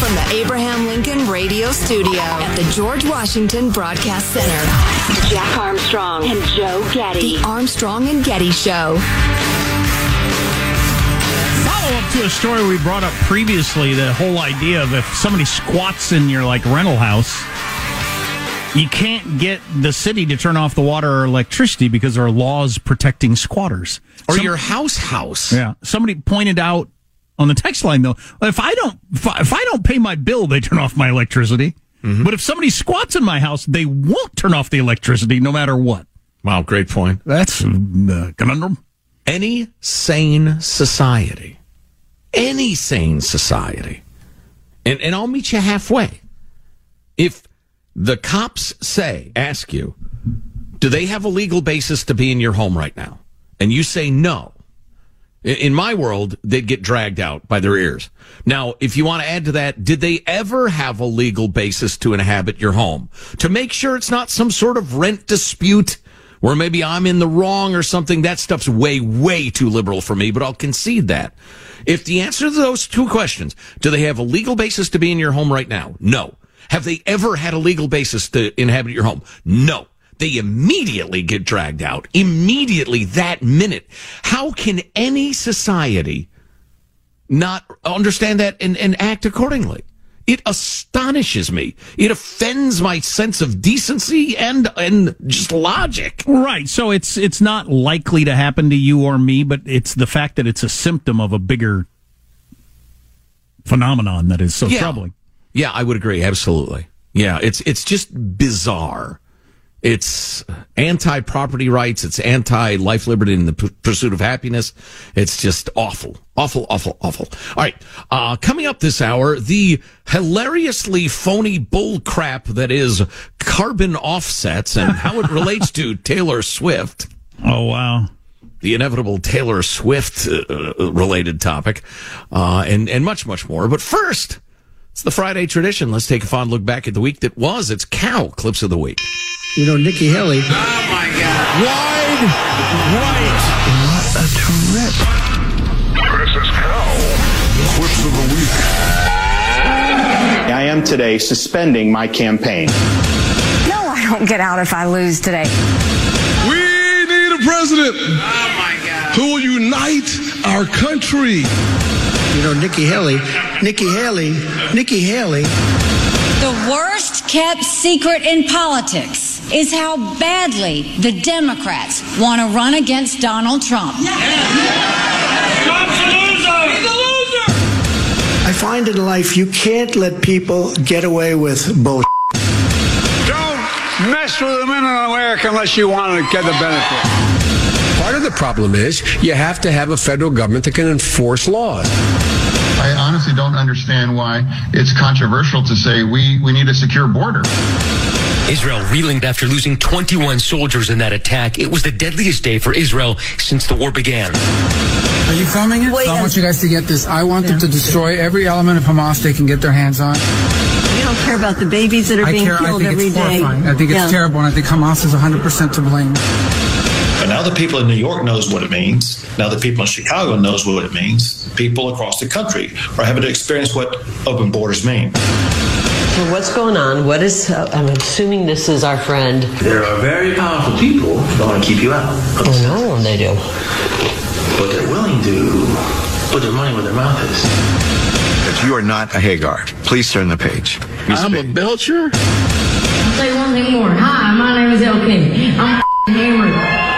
From the Abraham Lincoln Radio Studio at the George Washington Broadcast Center, Jack Armstrong and Joe Getty. The Armstrong and Getty Show. Follow up to a story we brought up previously the whole idea of if somebody squats in your like rental house, you can't get the city to turn off the water or electricity because there are laws protecting squatters. Or Some- your house house. Yeah. Somebody pointed out on the text line though, if I don't if I, don't pay my bill, they turn off my electricity. Mm-hmm. But if somebody squats in my house, they won't turn off the electricity no matter what. Wow, great point. That's a conundrum. Any sane society, any sane society, and, and I'll meet you halfway. If the cops say, ask you, do they have a legal basis to be in your home right now? And you say no. In my world, they'd get dragged out by their ears. Now, if you want to add to that, did they ever have a legal basis to inhabit your home? To make sure it's not some sort of rent dispute where maybe I'm in the wrong or something? That stuff's way, way too liberal for me, but I'll concede that. If the answer to those two questions, do they have a legal basis to be in your home right now? No. Have they ever had a legal basis to inhabit your home? No they immediately get dragged out immediately that minute. How can any society not understand that and, and act accordingly? It astonishes me. It offends my sense of decency and and just logic. Right. So it's it's not likely to happen to you or me, but it's the fact that it's a symptom of a bigger phenomenon that is so Yeah. troubling. Yeah, I would agree. Absolutely. Yeah, it's it's just bizarre. It's anti property rights. It's anti life, liberty, and the p- pursuit of happiness. It's just awful, awful, awful, awful. All right. Uh, coming up this hour, the hilariously phony bull crap that is carbon offsets and how it relates to Taylor Swift. Oh wow. The inevitable Taylor Swift uh, related topic, uh, and and much much more. But first, it's the Friday tradition. Let's take a fond look back at the week that was. It's cow clips of the week. You know, Nikki Haley. Oh, my God. Wide right. What a trip. Chris's cow. Clips of the week. I am today suspending my campaign. No, I don't get out if I lose today. We need a president. Oh my God. Who will unite our country. You know, Nikki Haley. Nikki Haley. Nikki Haley. The worst kept secret in politics is how badly the Democrats want to run against Donald Trump. I find in life you can't let people get away with bullshit. Don't mess with the men in America unless you want to get the benefit. Part of the problem is you have to have a federal government that can enforce laws. I honestly don't understand why it's controversial to say we, we need a secure border. Israel reeling after losing 21 soldiers in that attack. It was the deadliest day for Israel since the war began. Are you filming it? I want you guys to get this. I want them to destroy every element of Hamas they can get their hands on. We don't care about the babies that are I being care. Killed think every it's day. horrifying. I think it's Yeah. terrible, and I think Hamas is 100% to blame. But now the people in New York knows what it means. Now the people in Chicago knows what it means. People across the country are having to experience what open borders mean. So what's going on? What is? Uh, I'm assuming this is our friend. There are very powerful people that want to keep you out. Oh no, they do. But they're willing to put their money where their mouth is. If you are not a Hagar, please turn the page. I'm a Belcher. I'll say one thing more. Hi, my name is El King. I'm f***ing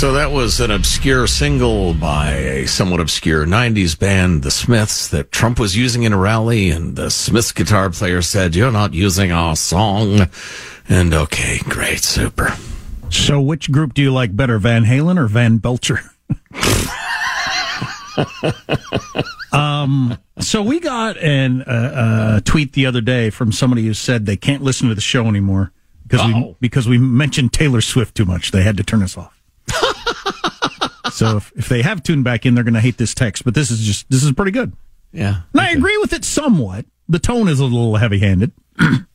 So that was an obscure single by a somewhat obscure 90s band, The Smiths, that Trump was using in a rally, and the Smiths guitar player said, You're not using our song. And okay, great, super. So, which group do you like better, Van Halen or Van Belcher? um, so we got an uh, uh, tweet the other day from somebody who said they can't listen to the show anymore because we because we mentioned Taylor Swift too much. They had to turn us off. So if, if they have tuned back in, they're going to hate this text. But this is just this is pretty good. Yeah, and I agree with it somewhat. The tone is a little heavy-handed.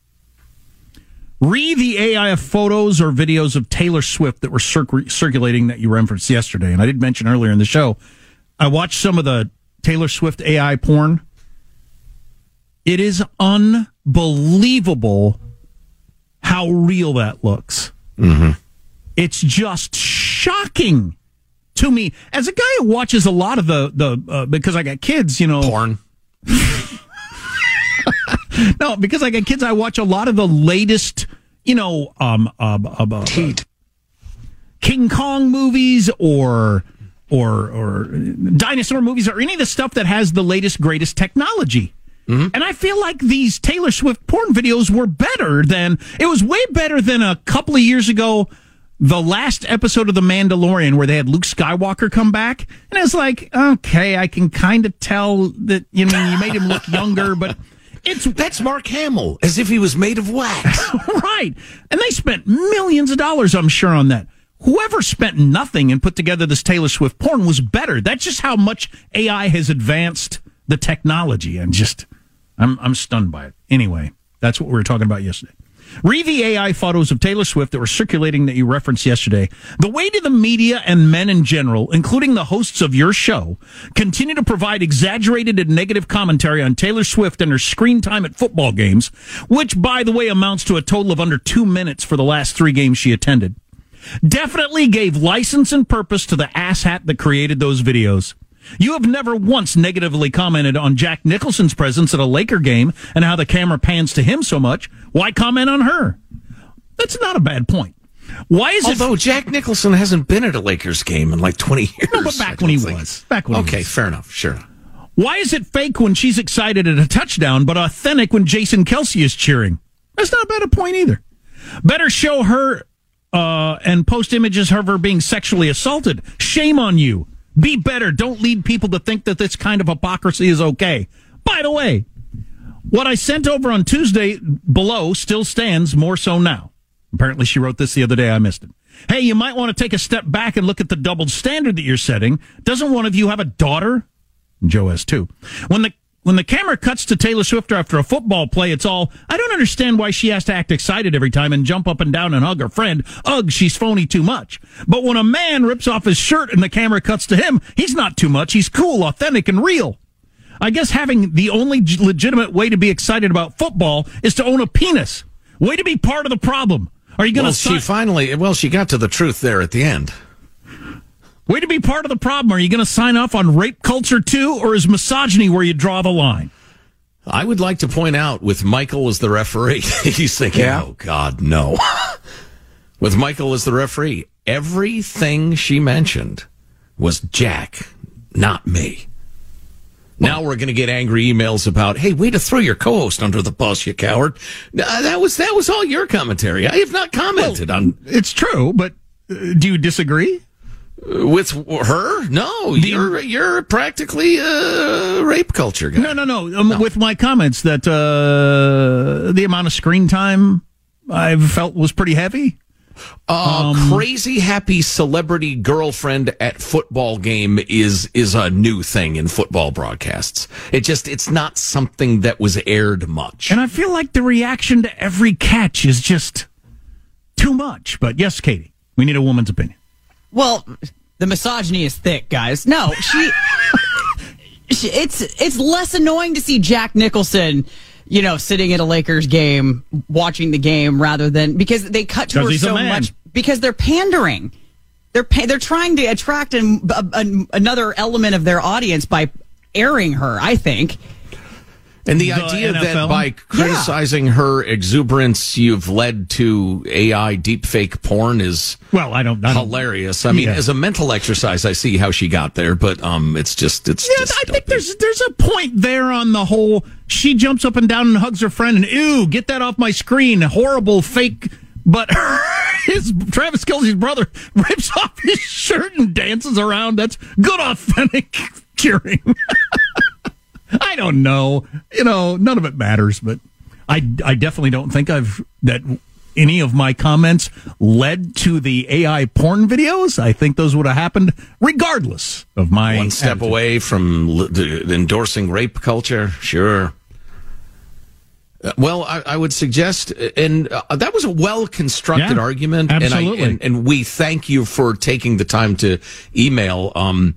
Read the AI of photos or videos of Taylor Swift that were circ- circulating that you referenced yesterday. And I did mention earlier in the show, I watched some of the Taylor Swift AI porn. It is unbelievable how real that looks. Mm-hmm. It's just shocking to me as a guy who watches a lot of the the uh, because I got kids, you know, porn. no, because I got kids, I watch a lot of the latest, you know, um, um, um uh, King Kong movies or or or dinosaur movies or any of the stuff that has the latest greatest technology. And I feel like these Taylor Swift porn videos were better than it was way better than a couple of years ago. The last episode of The Mandalorian, where they had Luke Skywalker come back, and it's like, okay, I can kind of tell that you know you made him look younger, but it's that's Mark Hamill, as if he was made of wax, right? And they spent millions of dollars, I'm sure, on that. Whoever spent nothing and put together this Taylor Swift porn was better. That's just how much AI has advanced the technology. I'm just, I'm, I'm stunned by it. Anyway, that's what we were talking about yesterday. Read the AI photos of Taylor Swift that were circulating that you referenced yesterday. The way do the media and men in general, including the hosts of your show, continue to provide exaggerated and negative commentary on Taylor Swift and her screen time at football games, which, by the way, amounts to a total of under two minutes for the last three games she attended, definitely gave license and purpose to the asshat that created those videos. You have never once negatively commented on Jack Nicholson's presence at a Laker game and how the camera pans to him so much. Why comment on her? That's not a bad point. Why is Although it? Jack Nicholson hasn't been at a Lakers game in like 20 years. No, but back when he was. Back when he Okay, fair enough. Sure. Why is it fake when she's excited at a touchdown, but authentic when Jason Kelce is cheering? That's not a bad a point either. Better show her uh, and post images of her being sexually assaulted. Shame on you. Be better. Don't lead people to think that this kind of hypocrisy is okay. By the way, what I sent over on Tuesday below still stands, more so now. Apparently, she wrote this the other day. I missed it. Hey, you might want to take a step back and look at the double standard that you're setting. Doesn't one of you have a daughter? Joe has two. When the when the camera cuts to Taylor Swift after a football play, it's all, I don't understand why she has to act excited every time and jump up and down and hug her friend. Ugh, she's phony too much. But when a man rips off his shirt and the camera cuts to him, he's not too much. He's cool, authentic, and real. I guess having the only legitimate way to be excited about football is to own a penis. Way to be part of the problem. Are you going to? Well, to she finally, well, she got to the truth there at the end. Way to be part of the problem. Are you going to sign off on rape culture too, or is misogyny where you draw the line? I would like to point out with Michael as the referee, he's thinking, Yeah. oh, God, no. with Michael as the referee, everything she mentioned was Jack, not me. Now we're going to get angry emails about, hey, way to throw your co-host under the bus, you coward. Uh, that was that was all your commentary. I have not commented on. It's true, but uh, do you disagree? With her? No, you're you're practically a rape culture guy. No, no, no. Um, With my comments that uh, the amount of screen time I felt was pretty heavy. Uh, Um, crazy happy celebrity girlfriend at football game is is a new thing in football broadcasts. It just it's not something that was aired much. And I feel like the reaction to every catch is just too much. But yes, Katie, we need a woman's opinion. Well, the misogyny is thick, guys. No, she, she it's it's less annoying to see Jack Nicholson, you know, sitting at a Lakers game watching the game rather than because they cut to 'Cause her so much because they're pandering. They're pa- they're trying to attract an, a, an- another element of their audience by airing her. I think. And the, The idea that by criticizing her exuberance, you've led to AI deepfake porn is well, I don't, I don't- hilarious. I mean, Yeah. as a mental exercise, I see how she got there, but um, it's just it's Yeah, just I think there's there's a point there on the whole. She jumps up and down and hugs her friend, and ew, get that off my screen. Horrible fake. But his Travis Kelce's brother rips off his shirt and dances around. That's good, authentic cheering. I don't know. You know, none of it matters. But I I definitely don't think I've that any of my comments led to the AI porn videos. I think those would have happened regardless of my one step attitude. away from l- endorsing rape culture. Sure. Well, I, I would suggest, and uh, that was a well constructed Yeah, argument, absolutely. and, I, and and we thank you for taking the time to email. Um,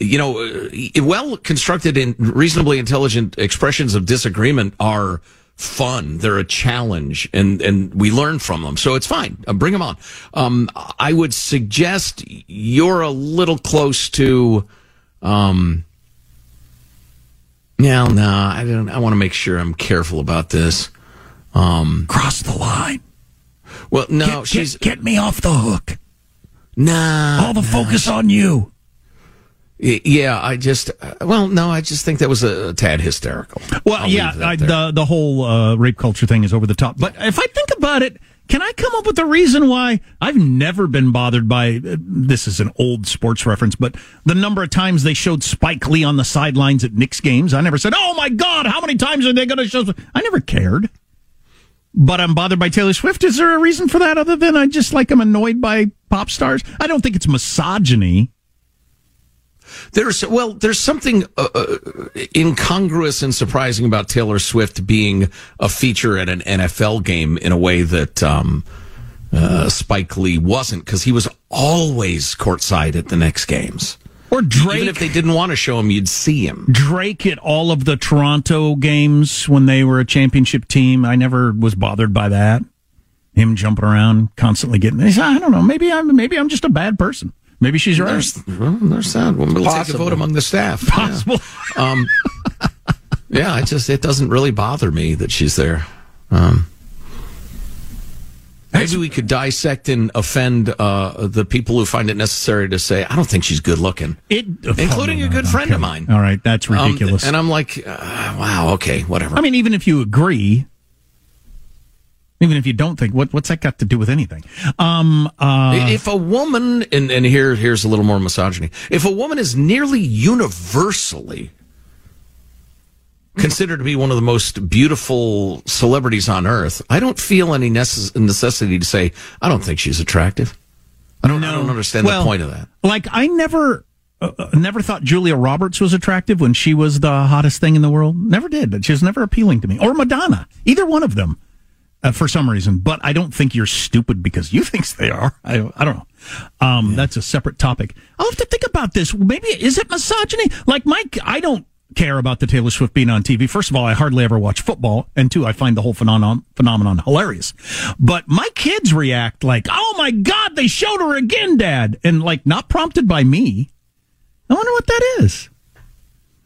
you know, uh, well constructed and reasonably intelligent expressions of disagreement are fun. They're a challenge, and and we learn from them. So it's fine. Uh, bring them on. Um, I would suggest you're a little close to. Um, yeah, no, I don't. I want to make sure I'm careful about this. Um, Cross the line. Well, no, Get- get- she's get me off the hook. Nah, All the focus on you. Yeah, I just. uh, Well, no, I just think that was a, a tad hysterical. Well, I'll yeah, I, the the whole uh, rape culture thing is over the top. But if I think about it, can I come up with a reason why I've never been bothered by? Uh, this is an old sports reference, but the number of times they showed Spike Lee on the sidelines at Knicks games, I never said, "Oh my God, how many times are they going to show?" I never cared. But I'm bothered by Taylor Swift. Is there a reason for that other than I just like I'm annoyed by pop stars? I don't think it's misogyny. There's well, there's something uh, uh, incongruous and surprising about Taylor Swift being a feature at an NFL game in a way that um, uh, Spike Lee wasn't, because he was always courtside at the Knicks games. Or Drake. Even if they didn't want to show him, you'd see him. Drake at all of the Toronto games when they were a championship team. I never was bothered by that. Him jumping around, constantly getting. I don't know. Maybe I'm. Maybe I'm just a bad person. Maybe she's right. There's, well, there's that. Well, we'll take a vote among the staff. Possible. Yeah. Um, yeah, it just it doesn't really bother me that she's there. Um, maybe we could dissect and offend uh, the people who find it necessary to say, "I don't think she's good looking," It, including a good friend of mine. All right, that's Um, ridiculous. and I'm like, uh, wow, okay, whatever. I mean, even if you agree, even if you don't think, what what's that got to do with anything? Um, uh, if a woman, and, and here here's a little more misogyny. If a woman is nearly universally considered to be one of the most beautiful celebrities on earth, I don't feel any necess- necessity to say I don't think she's attractive. I don't, I don't understand Well, the point of that. Like I never. Uh, uh, never thought Julia Roberts was attractive when she was the hottest thing in the world. Never did. But she was never appealing to me. Or Madonna. Either one of them. Uh, for some reason, but I don't think you're stupid because you think they are. I, I don't know. Um, That's a separate topic. I'll have to think about this. Maybe is it misogyny? Like Mike, I don't care about the Taylor Swift being on TV. First of all, I hardly ever watch football, and two, I find the whole phenomenon phenomenon hilarious. But my kids react like, "Oh my god, they showed her again, Dad," and like not prompted by me. I wonder what that is.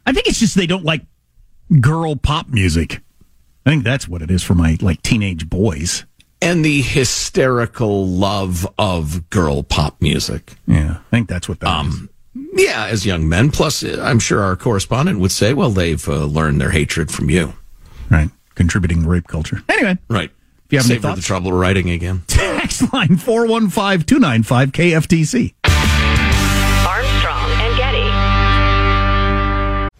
I think it's just they don't like girl pop music. I think that's what it is for my like teenage boys. And the hysterical love of girl pop music. Yeah, I think that's what that um, Yeah, as young men. Plus, uh, I'm sure our correspondent would say, well, they've uh, learned their hatred from you. Right. Contributing to rape culture. Anyway. Right. If you have any Save her the trouble of writing again. Text line 415 295 KFTC.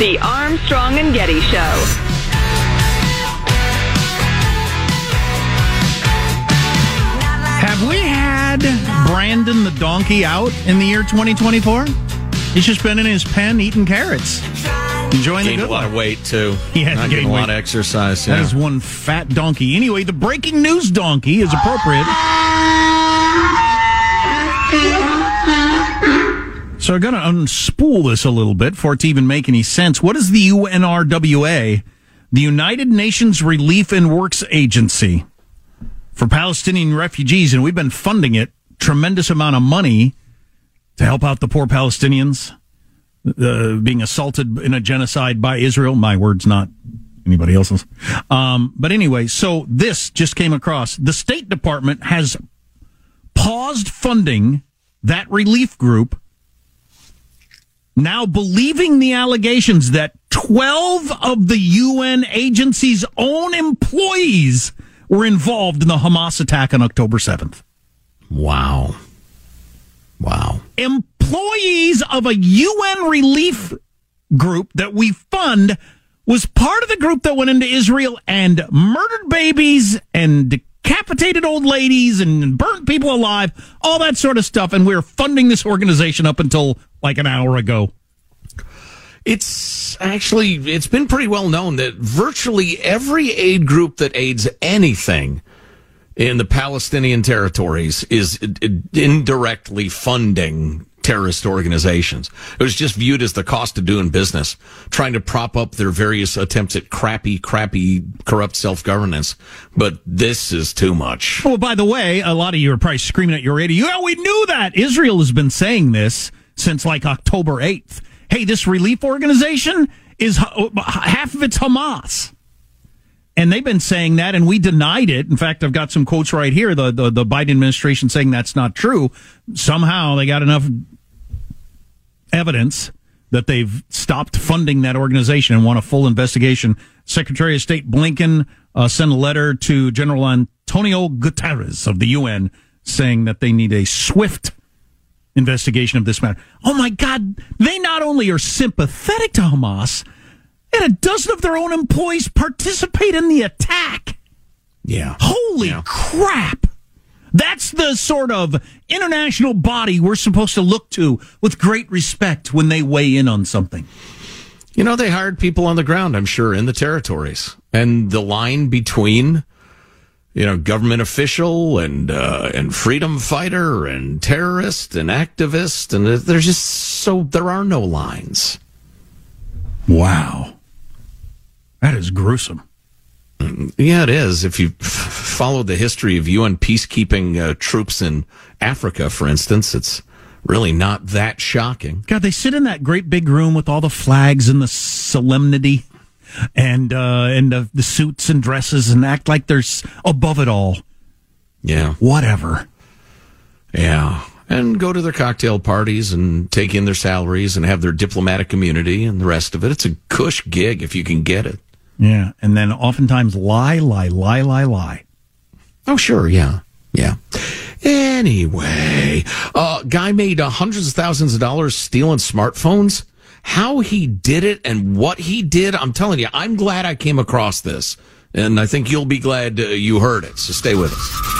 The Armstrong and Getty Show. Have we had Brandon the donkey out in the year 2024? He's just been in his pen eating carrots. Enjoying Gained the a good lot life. of weight, too. He has Not getting gained a lot weight. of exercise. That yeah. is one fat donkey. Anyway, the breaking news donkey is appropriate. So I'm going to unspool this a little bit for it to even make any sense. What is the UNRWA, the United Nations Relief and Works Agency for Palestinian refugees? And we've been funding it tremendous amount of money to help out the poor Palestinians uh, being assaulted in a genocide by Israel. My words, not anybody else's. Um, but anyway, so this just came across. The State Department has paused funding that relief group, now believing the allegations that 12 of the UN agency's own employees were involved in the Hamas attack on October 7th. Wow. Wow. Employees of a UN relief group that we fund was part of the group that went into Israel and murdered babies and decapitated old ladies and burnt people alive, all that sort of stuff. And we're funding this organization up until like an hour ago. It's actually it's been pretty well known that virtually every aid group that aids anything in the Palestinian territories is indirectly funding terrorist organizations. It was just viewed as the cost of doing business, trying to prop up their various attempts at crappy, crappy, corrupt self-governance. But this is too much. Oh, by the way, a lot of you are probably screaming at your radio. Yeah, we knew that. Israel has been saying this since like October 8th. Hey, this relief organization is uh, half of it's Hamas. And they've been saying that, and we denied it. In fact, I've got some quotes right here. The, the, the Biden administration saying that's not true. Somehow they got enough evidence that they've stopped funding that organization and want a full investigation. Secretary of State Blinken uh, sent a letter to General Antonio Guterres of the UN saying that they need a swift investigation of this matter. Oh my God, they not only are sympathetic to Hamas, and a dozen of their own employees participate in the attack. Yeah. Holy crap. That's the sort of international body we're supposed to look to with great respect when they weigh in on something. You know, they hired people on the ground, I'm sure, in the territories. And the line between, you know, government official and, uh, and freedom fighter and terrorist and activist, and there's just so, there are no lines. Wow. That is gruesome. Yeah, it is. If you f- follow the history of UN peacekeeping uh, troops in Africa, for instance, it's really not that shocking. God, they sit in that great big room with all the flags and the solemnity and uh, and the, the suits and dresses and act like they're above it all. Yeah. Whatever. Yeah. And go to their cocktail parties and take in their salaries and have their diplomatic immunity and the rest of it. It's a cush gig if you can get it. Yeah. And then oftentimes lie, lie, lie, lie, lie. Oh, sure. Yeah. Yeah. Anyway, uh, guy made hundreds of thousands of dollars stealing smartphones. How he did it and what he did, I'm telling you, I'm glad I came across this. And I think you'll be glad uh, you heard it. So stay with us.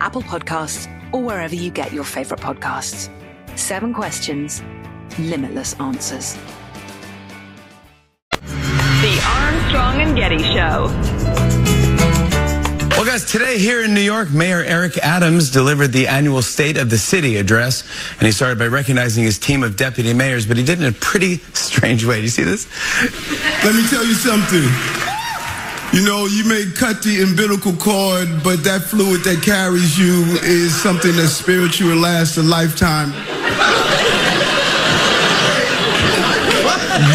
Apple Podcasts, or wherever you get your favorite podcasts. Seven questions, limitless answers. The Armstrong and Getty Show. Well, guys, today here in New York, Mayor Eric Adams delivered the annual State of the City address, and he started by recognizing his team of deputy mayors, but he did it in a pretty strange way. Do you see this? Let me tell you something. You know, you may cut the umbilical cord, but that fluid that carries you is something that's spiritual and lasts a lifetime.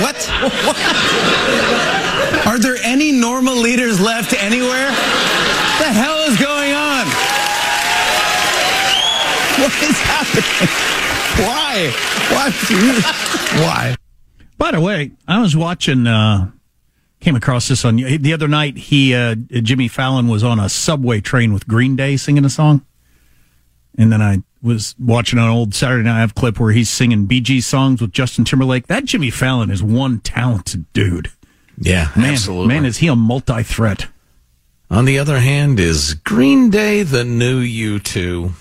What? What? Are there any normal leaders left anywhere? What the hell is going on? What is happening? Why? Why? Why? By the way, I was watching, uh, came across this on the other night. He, uh, Jimmy Fallon was on a subway train with Green Day singing a song. And then I was watching an old Saturday Night Live clip where he's singing BG songs with Justin Timberlake. That Jimmy Fallon is one talented dude. Yeah, Man, absolutely. man, is he a multi threat? On the other hand, is Green Day the new U2?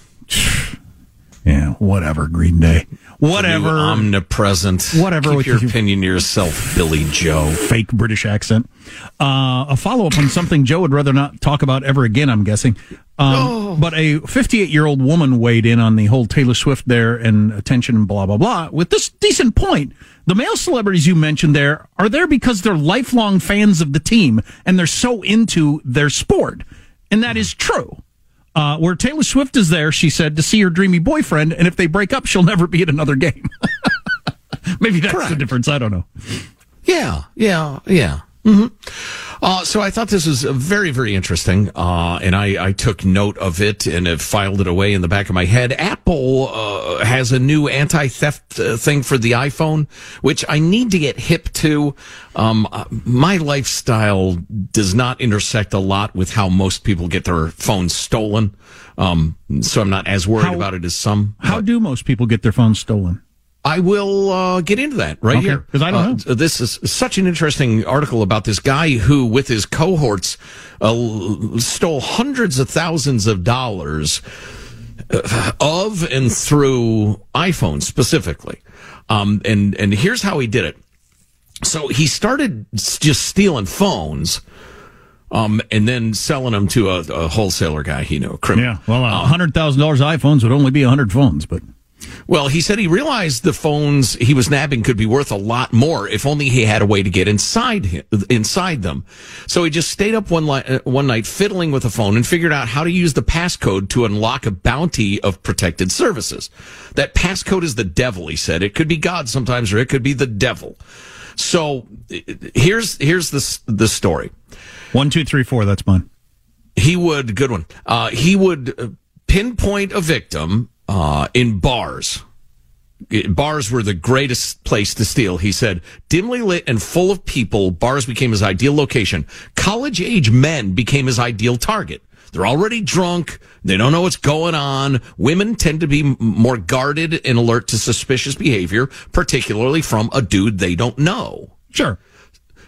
Yeah, whatever, Green Day. The Whatever. new omnipresent. Whatever Keep with your you- opinion to yourself, Billie Joe. Fake British accent. Uh, a follow up on something Joe would rather not talk about ever again, I'm guessing. Um, But a 58 year old woman weighed in on the whole Taylor Swift there and attention, and blah, blah, blah, with this decent point. The male celebrities you mentioned there are there because they're lifelong fans of the team and they're so into their sport. And that is true. Uh, where Taylor Swift is there, she said, to see her dreamy boyfriend, and if they break up, she'll never be at another game. Maybe that's the difference. I don't know. Yeah, yeah, yeah. Hmm Uh, so I thought this was very, very interesting, uh, and I, I took note of it and have filed it away in the back of my head. Apple uh, has a new anti-theft uh, thing for the iPhone, which I need to get hip to. Um, uh, my lifestyle does not intersect a lot with how most people get their phones stolen, um, so I'm not as worried How- about it as some. How do most people get their phones stolen? I will uh, get into that right Okay, here 'cause I don't Uh, This is such an interesting article about this guy who, with his cohorts, uh, stole hundreds of thousands of dollars uh, of and through iPhones specifically. Um, and and here's how he did it. So he started just stealing phones. Um, and then selling them to a, a wholesaler guy he knew, a criminal. Yeah, well, a hundred thousand dollars iPhones would only be a hundred phones, but Well, he said he realized the phones he was nabbing could be worth a lot more if only he had a way to get inside him, inside them. So he just stayed up one, li- uh, one night fiddling with a phone and figured out how to use the passcode to unlock a bounty of protected services. That passcode is the devil, he said. It could be God sometimes or it could be the devil. So uh, here's here's the the story. one, two, three, four. That's mine. He would good one. Uh, he would uh, pinpoint a victim uh, in bars. Bars were the greatest place to steal. He said, dimly lit and full of people, bars became his ideal location. College age men became his ideal target. They're already drunk. They don't know what's going on. Women tend to be more guarded and alert to suspicious behavior, particularly from a dude they don't know. Sure.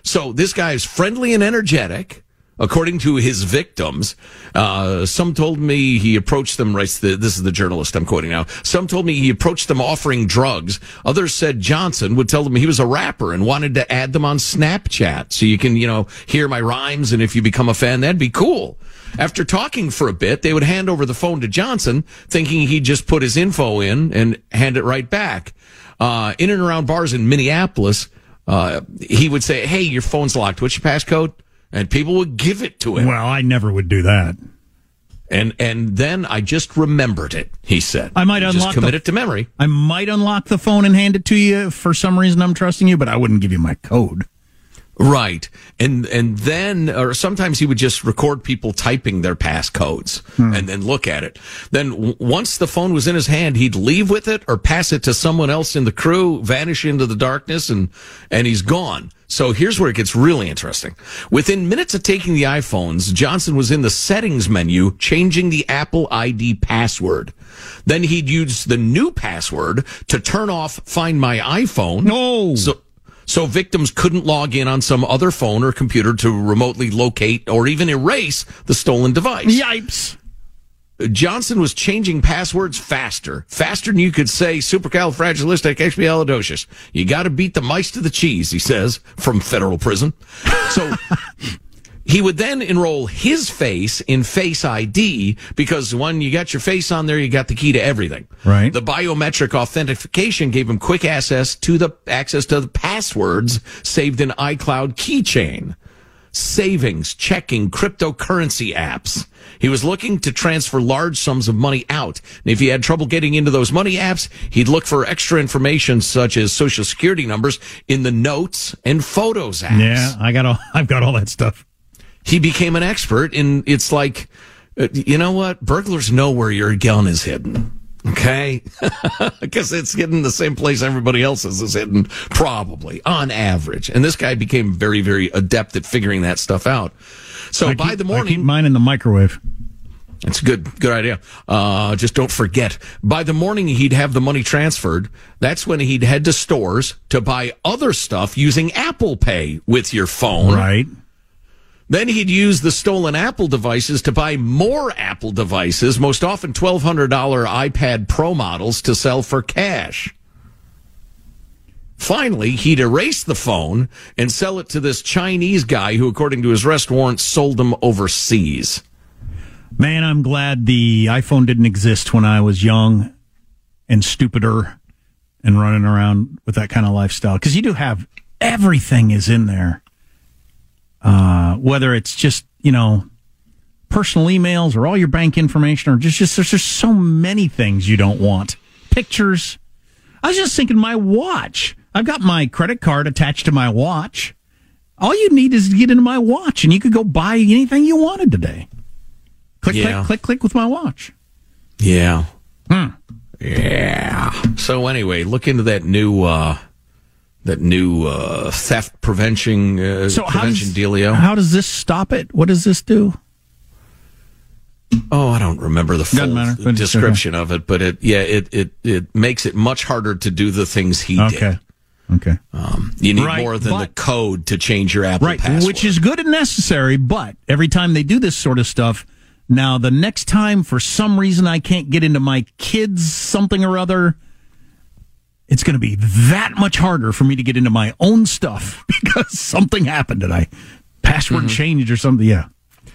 So this guy is friendly and energetic. According to his victims, uh, some told me he approached them. This is the journalist I'm quoting now. Some told me he approached them offering drugs. Others said Johnson would tell them he was a rapper and wanted to add them on Snapchat so you can, you know, hear my rhymes. And if you become a fan, that'd be cool. After talking for a bit, they would hand over the phone to Johnson, thinking he'd just put his info in and hand it right back. Uh, in and around bars in Minneapolis, uh, he would say, "Hey, your phone's locked. What's your passcode?" And people would give it to him. Well, I never would do that. And and then I just remembered it. He said, I might unlock just commit the, it to memory." I might unlock the phone and hand it to you for some reason I'm trusting you, but I wouldn't give you my code. Right. And and then or sometimes he would just record people typing their passcodes hmm. and then look at it. Then w- once the phone was in his hand, he'd leave with it or pass it to someone else in the crew, vanish into the darkness and and he's gone. So here's where it gets really interesting. Within minutes of taking the iPhones, Johnson was in the settings menu changing the Apple ID password. Then he'd use the new password to turn off Find My iPhone. No. So so victims couldn't log in on some other phone or computer to remotely locate or even erase the stolen device. Yipes. Johnson was changing passwords faster, faster than you could say supercalifragilisticexpialidocious. You got to beat the mice to the cheese, he says, from federal prison. So he would then enroll his face in Face ID because when you got your face on there, you got the key to everything. Right. The biometric authentication gave him quick access to the access to the passwords saved in iCloud keychain savings, checking, cryptocurrency apps. He was looking to transfer large sums of money out. And if he had trouble getting into those money apps, he'd look for extra information such as social security numbers in the notes and photos apps. Yeah, I got all. I've got all that stuff. He became an expert in it's like, uh, you know what? Burglars know where your gun is hidden. Okay. Because it's hidden the same place everybody else's is hidden, probably on average. And this guy became very, very adept at figuring that stuff out. So I by the I morning, keep mine in the microwave. it's a good, good idea. Uh, just don't forget. By the morning, he'd have the money transferred. That's when he'd head to stores to buy other stuff using Apple Pay with your phone. Right. Then he'd use the stolen Apple devices to buy more Apple devices, most often $1,200 iPad Pro models to sell for cash. Finally, he'd erase the phone and sell it to this Chinese guy who, according to his arrest warrant, sold them overseas. Man, I'm glad the iPhone didn't exist when I was young and stupider and running around with that kind of lifestyle. Because you do have everything is in there. Uh, whether it's just, you know, personal emails or all your bank information or just, just there's just so many things you don't want. Pictures. I was just thinking my watch. I've got my credit card attached to my watch. All you need is to get into my watch and you could go buy anything you wanted today. Click, Yeah. click, click, click with my watch. Yeah. Hmm. Yeah. So anyway, look into that new uh that new uh theft prevention uh, So how prevention does, dealio. how does this stop it? What does this do? Oh, I don't remember the full Doesn't matter, but it's description of it, but it yeah, it it it makes it much harder to do the things he did. Okay. Okay. Um, you need Right, more than the code to change your Apple right, password. which is good and necessary. But every time they do this sort of stuff, now the next time for some reason I can't get into my kids something or other, it's going to be that much harder for me to get into my own stuff because something happened and I password Mm-hmm. changed or something. Yeah.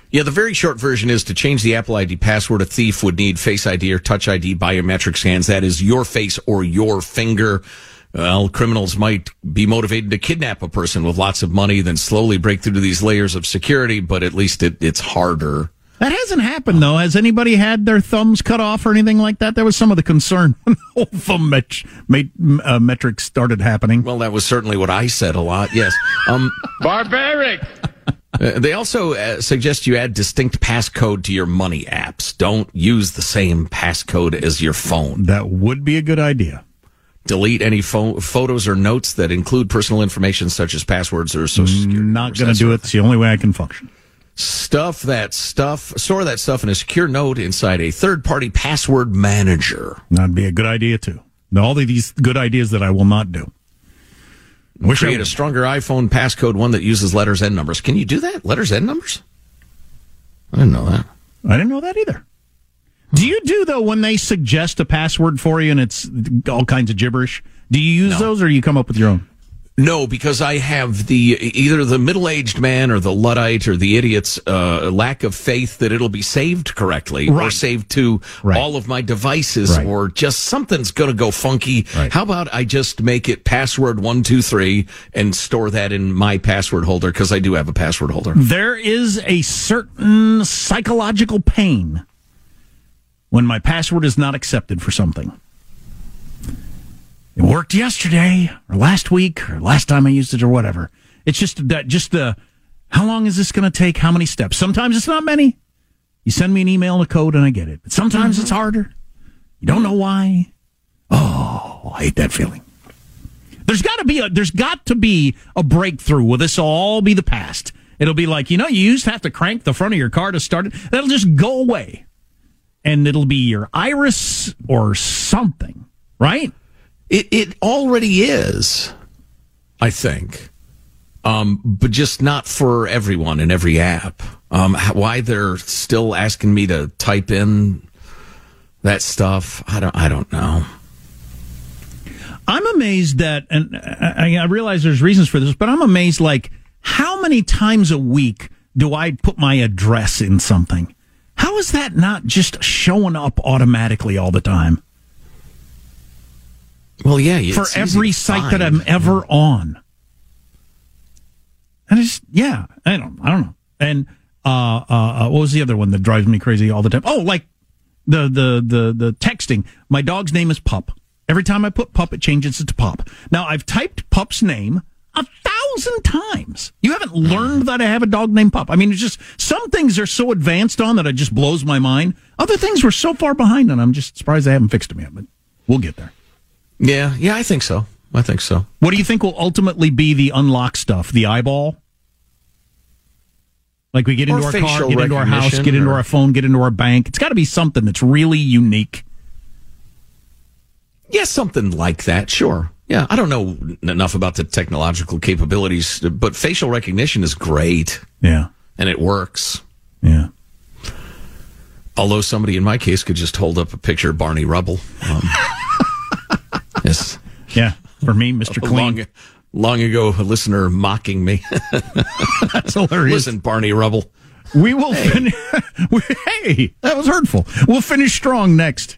Yeah, the very short version is to change the Apple ID password. A thief would need Face ID or Touch ID biometric scans. That is your face or your finger. Well, criminals might be motivated to kidnap a person with lots of money, then slowly break through to these layers of security, but at least it, it's harder. That hasn't happened though. Has anybody had their thumbs cut off or anything like that? That was some of the concern when the whole thumb met- met- uh, metric started happening. Well, that was certainly what I said a lot. Yes. Um, Barbaric. Uh, they also uh, suggest you add distinct passcode to your money apps. Don't use the same passcode as your phone. That would be a good idea. Delete any pho- photos or notes that include personal information such as passwords or social security. Not going to do it. It's the only way I can function. Stuff that stuff, store that stuff in a secure note inside a third party password manager. That'd be a good idea too. All of these good ideas that I will not do. Wish I Create a stronger iPhone passcode, one that uses letters and numbers. Can you do that? Letters and numbers? I didn't know that. I didn't know that either. Do you do though when they suggest a password for you and it's all kinds of gibberish? Do you use those or you come up with your own? No, because I have the either the middle aged man or the luddite or the idiot's uh, lack of faith that it'll be saved correctly or saved to Right. all of my devices Right. or just something's going to go funky. Right. How about I just make it password one two three and store that in my password holder because I do have a password holder. There is a certain psychological pain when my password is not accepted for something. It worked yesterday or last week or last time I used it or whatever. It's just that, just the, how long is this going to take? How many steps? Sometimes it's not many. You send me an email and a code and I get it. But sometimes it's mm-hmm. harder. You don't know why. Oh, I hate that feeling. There's got to be a there's got to be a breakthrough. Will this all be the past? It'll be like you know you used to have to crank the front of your car to start it. That'll just go away, and it'll be your iris or something, right? It it already is, I think, um, but just not for everyone in every app. Um, why they're still asking me to type in that stuff, I don't I don't know. I'm amazed that, and I, I realize there's reasons for this, but I'm amazed. Like, how many times a week do I put my address in something? How is that not just showing up automatically all the time? Well, yeah, for every site that. I'm ever on. And I just, yeah, I don't, I don't know. And uh, uh, uh, what was the other one that drives me crazy all the time? Oh, like the the the the texting. My dog's name is Pup. Every time I put Pup, it changes it to Pop. Now I've typed Pup's name a thousand times. You haven't learned that I have a dog named Pup. I mean, it's just some things are so advanced on that it just blows my mind. Other things were so far behind, and I'm just surprised I haven't fixed them yet. But we'll get there. Yeah, yeah, I think so. I think so. What do you think will ultimately be the unlock stuff? The eyeball? Like we get Or into our car, get into our house, get into or- our phone, get into our bank. It's got to be something that's really unique. Yeah, something like that. Sure. Yeah, I don't know enough about the technological capabilities, but facial recognition is great. Yeah. and it works. Yeah. Although somebody in my case could just hold up a picture of Barney Rubble. Um, yes. Yeah. For me, Mr. Clean. Long, long ago, a listener mocking me. That's hilarious. Listen, Barney Rubble. We will finish. hey, that was hurtful. We'll finish strong next.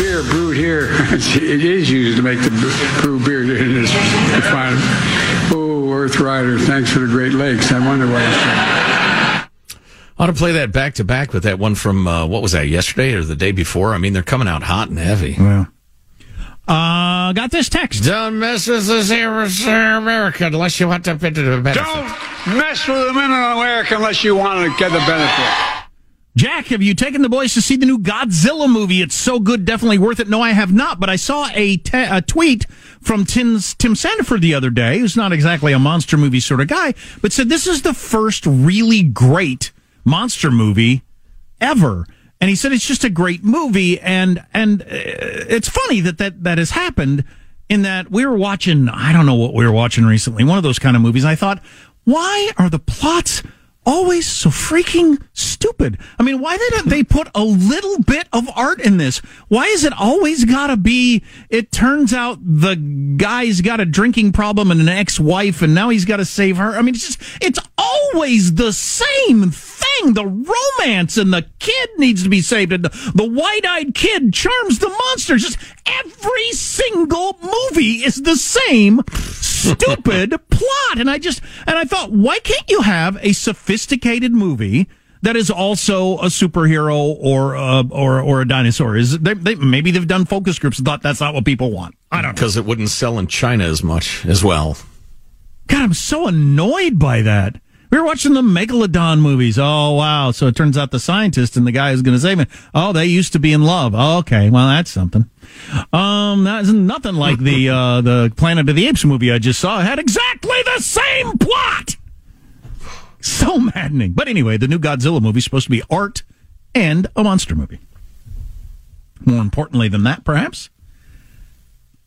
Beer brewed here, it is used to make the brew beer in this refinery. Oh, Earth Rider, thanks for the Great Lakes. I wonder why I Ought to play that back to back with that one from uh, what was that yesterday or the day before? I mean, they're coming out hot and heavy. Well, uh, got this text. Don't mess with us here, America, unless you want to fit to the benefit. Don't mess with the men in America unless you want to get the benefit. Jack, have you taken the boys to see the new Godzilla movie? It's so good, definitely worth it. No, I have not, but I saw a, te- a tweet from Tim's, Tim Sandiford the other day, who's not exactly a monster movie sort of guy, but said this is the first really great monster movie ever. And he said it's just a great movie, and and uh, it's funny that that that has happened. In that we were watching, I don't know what we were watching recently, one of those kind of movies. I thought, why are the plots always so freaking stupid. I mean, why didn't they put a little bit of art in this? Why is it always gotta be, it turns out the guy's got a drinking problem and an ex-wife and now he's gotta save her. I mean, it's just, it's always the same thing. The romance and the kid needs to be saved and the, the white-eyed kid charms the monster. Just every single movie is the same stupid plot. And I just, and I thought, why can't you have a sophisticated movie that is also a superhero or uh, or or a dinosaur? Is they, they maybe they've done focus groups and thought that's not what people want. I don't know. Because it wouldn't sell in China as much as well. God, I'm so annoyed by that. We were watching the Megalodon movies. Oh, wow. So it turns out the scientist and the guy who's going to save me. Oh, they used to be in love. Oh, okay. Well, that's something. Um, that's nothing like the, uh, the Planet of the Apes movie I just saw. It had exactly the same plot. So maddening. But anyway, the new Godzilla movie is supposed to be art and a monster movie. More importantly than that, perhaps.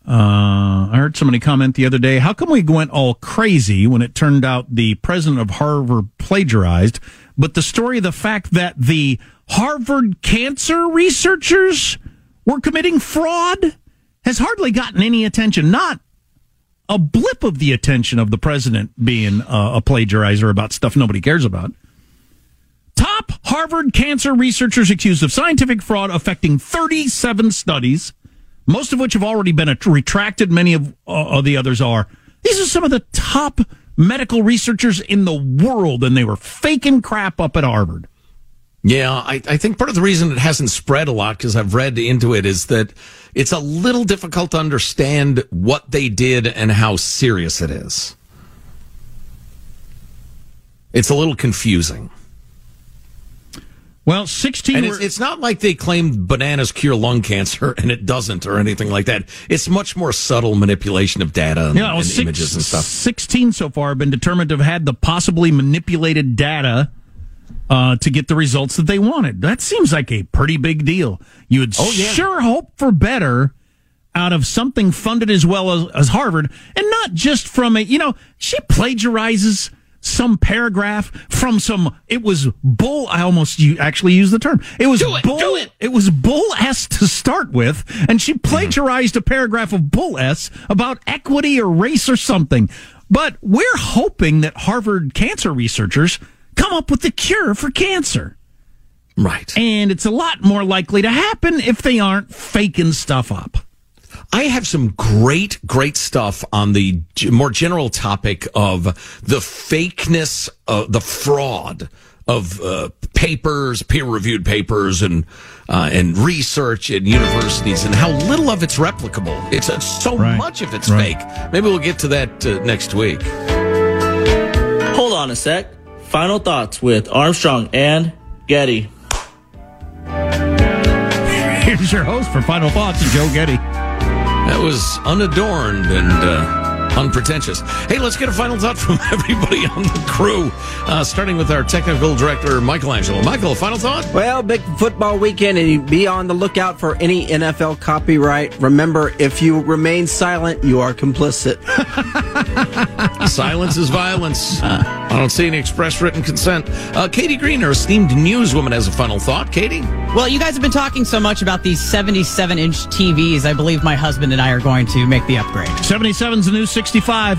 Uh, I heard somebody comment the other day, how come we went all crazy when it turned out the president of Harvard plagiarized, but the story of the fact that the Harvard cancer researchers were committing fraud has hardly gotten any attention. Not a blip of the attention of the president being uh, a plagiarizer about stuff nobody cares about. Top Harvard cancer researchers accused of scientific fraud affecting 37 studies, most of which have already been retracted. Many of, uh, the others are. These are some of the top medical researchers in the world, and they were faking crap up at Harvard. Yeah, I, I think part of the reason it hasn't spread a lot, because I've read into it, is that it's a little difficult to understand what they did and how serious it is. It's a little confusing. Well, 16 And were- it's, it's not like they claim bananas cure lung cancer and it doesn't or anything like that. It's much more subtle manipulation of data and, Yeah, well, and six- images and stuff. 16 so far have been determined to have had the possibly manipulated data uh, to get the results that they wanted. That seems like a pretty big deal. You would Oh, yeah. sure hope for better out of something funded as well as, as Harvard, and not just from a, you know, she plagiarizes some paragraph from some, it was bull, I almost you actually used the term. It was bull, it. was bull S to start with, and she plagiarized a paragraph of bull S about equity or race or something. But we're hoping that Harvard cancer researchers come up with the cure for cancer. Right. And it's a lot more likely to happen if they aren't faking stuff up. I have some great, great stuff on the g- more general topic of the fakeness, uh, the fraud of uh, papers, peer-reviewed papers, and uh, and research in universities, and how little of it's replicable. It's uh, so much of it's Right. fake. Maybe we'll get to that uh, next week. Hold on a sec. Final thoughts with Armstrong and Getty. Here's your host for Final Thoughts, Joe Getty. That was unadorned and uh, unpretentious. Hey, let's get a final thought from everybody on the crew, uh, starting with our technical director, Michelangelo. Michael, final thought? Well, big football weekend, and be on the lookout for any NFL copyright. Remember, if you remain silent, you are complicit. Silence is violence. I don't see any express written consent. Uh, Katie Green, our esteemed newswoman, has a final thought. Katie? Well, you guys have been talking so much about these 77 inch TVs. I believe my husband and I are going to make the upgrade. 77's the new 65.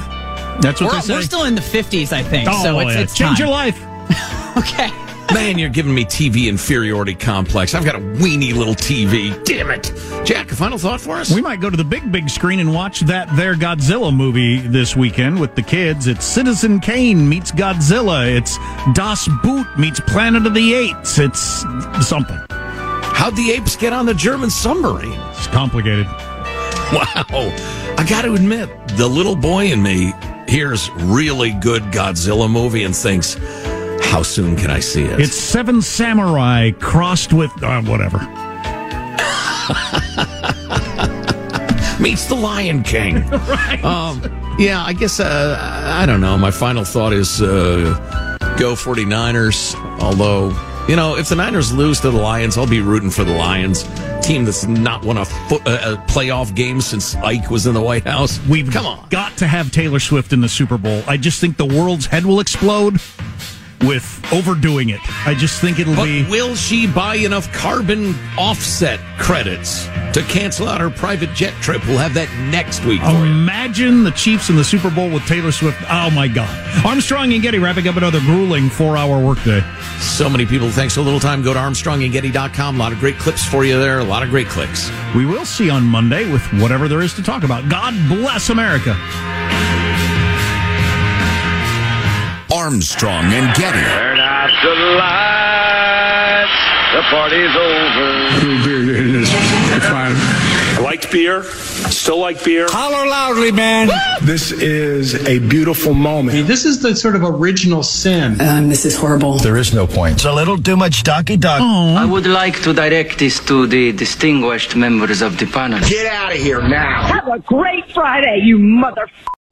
That's what we're, they say. we're still in the 50s, I think. Oh, so it's, yeah. it's Change time. your life. okay. Man, you're giving me TV inferiority complex. I've got a weenie little TV. Damn it. Jack, a final thought for us? We might go to the big, big screen and watch that there Godzilla movie this weekend with the kids. It's Citizen Kane meets Godzilla. It's Das Boot meets Planet of the Apes. It's something. How'd the apes get on the German submarine? It's complicated. Wow. I got to admit, the little boy in me hears really good Godzilla movie and thinks, how soon can I see it? It's Seven Samurai crossed with uh, whatever. meets the Lion King. right. Um, yeah, I guess, uh, I don't know. My final thought is uh, go 49ers. Although, you know, if the Niners lose to the Lions, I'll be rooting for the Lions. Team that's not won a, fo- uh, a playoff game since Ike was in the White House. We've Come on. got to have Taylor Swift in the Super Bowl. I just think the world's head will explode with overdoing it. I just think it'll But be. will she buy enough carbon offset credits to cancel out her private jet trip? We'll have that next week. Imagine the Chiefs in the Super Bowl with Taylor Swift. Oh my God. Armstrong and Getty wrapping up another grueling four hour workday. So many people. Thanks for a little time. Go to ArmstrongandGetty.com. A lot of great clips for you there. A lot of great clicks. We will see on Monday with whatever there is to talk about. God bless America. Armstrong and Getty. Turn out the lights. The party's over. Brew beer in. Fine. I liked beer. Still like beer. Holler loudly, man. This is a beautiful moment. This is the sort of original sin. Um, this is horrible. There is no point. It's a little too much donkey dog. I would like to direct this to the distinguished members of the panel. Get out of here now. Have a great Friday, you mother.